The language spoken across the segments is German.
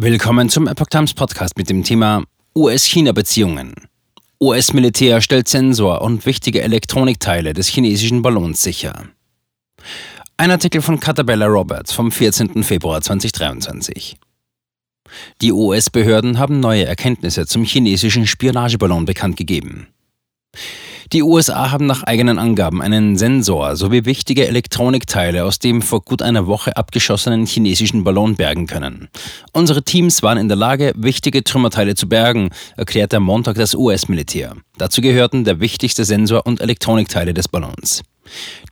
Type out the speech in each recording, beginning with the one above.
Willkommen zum Epoch Times Podcast mit dem Thema US-China-Beziehungen. US-Militär stellt Sensor und wichtige Elektronikteile des chinesischen Ballons sicher. Ein Artikel von Catabella Roberts vom 14. Februar 2023. Die US-Behörden haben neue Erkenntnisse zum chinesischen Spionageballon bekannt gegeben. Die USA haben nach eigenen Angaben einen Sensor sowie wichtige Elektronikteile aus dem vor gut einer Woche abgeschossenen chinesischen Ballon bergen können. Unsere Teams waren in der Lage, wichtige Trümmerteile zu bergen, erklärte am Montag das US-Militär. Dazu gehörten der wichtigste Sensor und Elektronikteile des Ballons.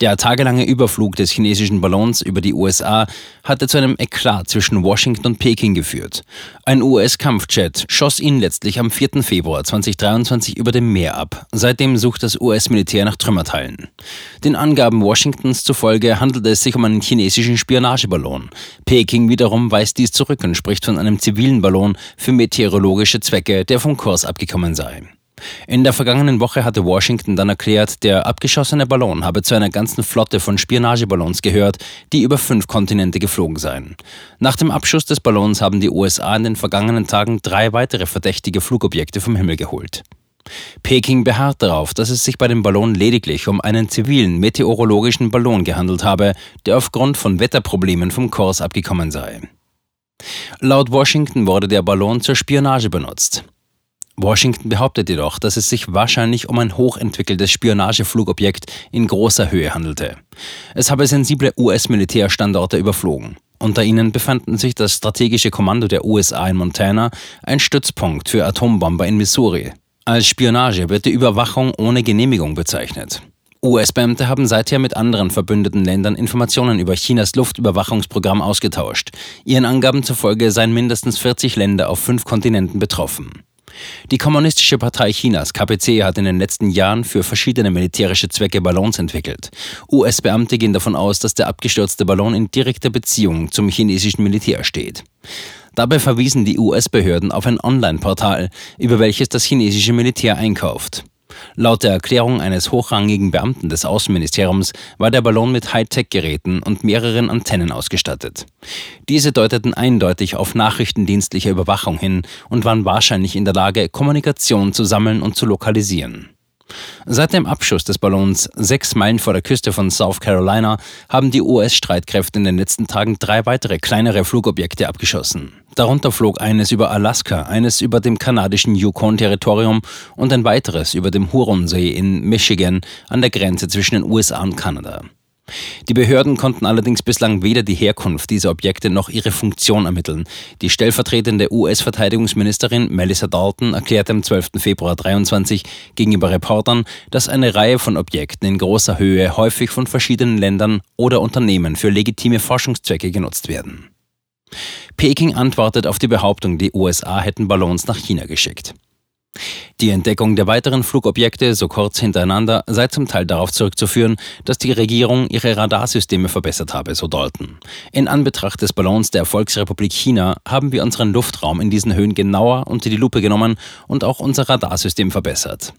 Der tagelange Überflug des chinesischen Ballons über die USA hatte zu einem Eklat zwischen Washington und Peking geführt. Ein US-Kampfjet schoss ihn letztlich am 4. Februar 2023 über dem Meer ab. Seitdem sucht das US-Militär nach Trümmerteilen. Den Angaben Washingtons zufolge handelt es sich um einen chinesischen Spionageballon. Peking wiederum weist dies zurück und spricht von einem zivilen Ballon für meteorologische Zwecke, der vom Kurs abgekommen sei. In der vergangenen Woche hatte Washington dann erklärt, der abgeschossene Ballon habe zu einer ganzen Flotte von Spionageballons gehört, die über fünf Kontinente geflogen seien. Nach dem Abschuss des Ballons haben die USA in den vergangenen Tagen drei weitere verdächtige Flugobjekte vom Himmel geholt. Peking beharrt darauf, dass es sich bei dem Ballon lediglich um einen zivilen meteorologischen Ballon gehandelt habe, der aufgrund von Wetterproblemen vom Kurs abgekommen sei. Laut Washington wurde der Ballon zur Spionage benutzt. Washington behauptet jedoch, dass es sich wahrscheinlich um ein hochentwickeltes Spionageflugobjekt in großer Höhe handelte. Es habe sensible US-Militärstandorte überflogen. Unter ihnen befanden sich das strategische Kommando der USA in Montana, ein Stützpunkt für Atombomber in Missouri. Als Spionage wird die Überwachung ohne Genehmigung bezeichnet. US-Beamte haben seither mit anderen verbündeten Ländern Informationen über Chinas Luftüberwachungsprogramm ausgetauscht. Ihren Angaben zufolge seien mindestens 40 Länder auf fünf Kontinenten betroffen. Die Kommunistische Partei Chinas, KPC, hat in den letzten Jahren für verschiedene militärische Zwecke Ballons entwickelt. US-Beamte gehen davon aus, dass der abgestürzte Ballon in direkter Beziehung zum chinesischen Militär steht. Dabei verwiesen die US-Behörden auf ein Online-Portal, über welches das chinesische Militär einkauft. Laut der Erklärung eines hochrangigen Beamten des Außenministeriums war der Ballon mit Hightech-Geräten und mehreren Antennen ausgestattet. Diese deuteten eindeutig auf nachrichtendienstliche Überwachung hin und waren wahrscheinlich in der Lage, Kommunikation zu sammeln und zu lokalisieren. Seit dem Abschuss des Ballons sechs Meilen vor der Küste von South Carolina haben die US-Streitkräfte in den letzten Tagen drei weitere kleinere Flugobjekte abgeschossen. Darunter flog eines über Alaska, eines über dem kanadischen Yukon-Territorium und ein weiteres über dem Huronsee in Michigan an der Grenze zwischen den USA und Kanada. Die Behörden konnten allerdings bislang weder die Herkunft dieser Objekte noch ihre Funktion ermitteln. Die stellvertretende US-Verteidigungsministerin Melissa Dalton erklärte am 12. Februar 2023 gegenüber Reportern, dass eine Reihe von Objekten in großer Höhe häufig von verschiedenen Ländern oder Unternehmen für legitime Forschungszwecke genutzt werden. Peking antwortet auf die Behauptung, die USA hätten Ballons nach China geschickt. Die Entdeckung der weiteren Flugobjekte so kurz hintereinander sei zum Teil darauf zurückzuführen, dass die Regierung ihre Radarsysteme verbessert habe, so Dalton. In Anbetracht des Ballons der Volksrepublik China haben wir unseren Luftraum in diesen Höhen genauer unter die Lupe genommen und auch unser Radarsystem verbessert.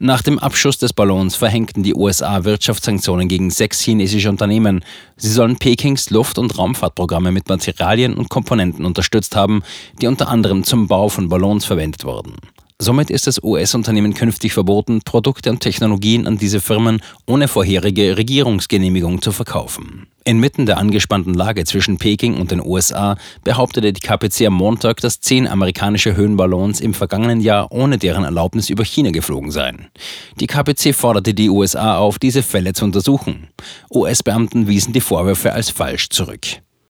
Nach dem Abschuss des Ballons verhängten die USA Wirtschaftssanktionen gegen sechs chinesische Unternehmen. Sie sollen Pekings Luft- und Raumfahrtprogramme mit Materialien und Komponenten unterstützt haben, die unter anderem zum Bau von Ballons verwendet wurden. Somit ist es US-Unternehmen künftig verboten, Produkte und Technologien an diese Firmen ohne vorherige Regierungsgenehmigung zu verkaufen. Inmitten der angespannten Lage zwischen Peking und den USA behauptete die KPC am Montag, dass zehn amerikanische Höhenballons im vergangenen Jahr ohne deren Erlaubnis über China geflogen seien. Die KPC forderte die USA auf, diese Fälle zu untersuchen. US-Beamten wiesen die Vorwürfe als falsch zurück.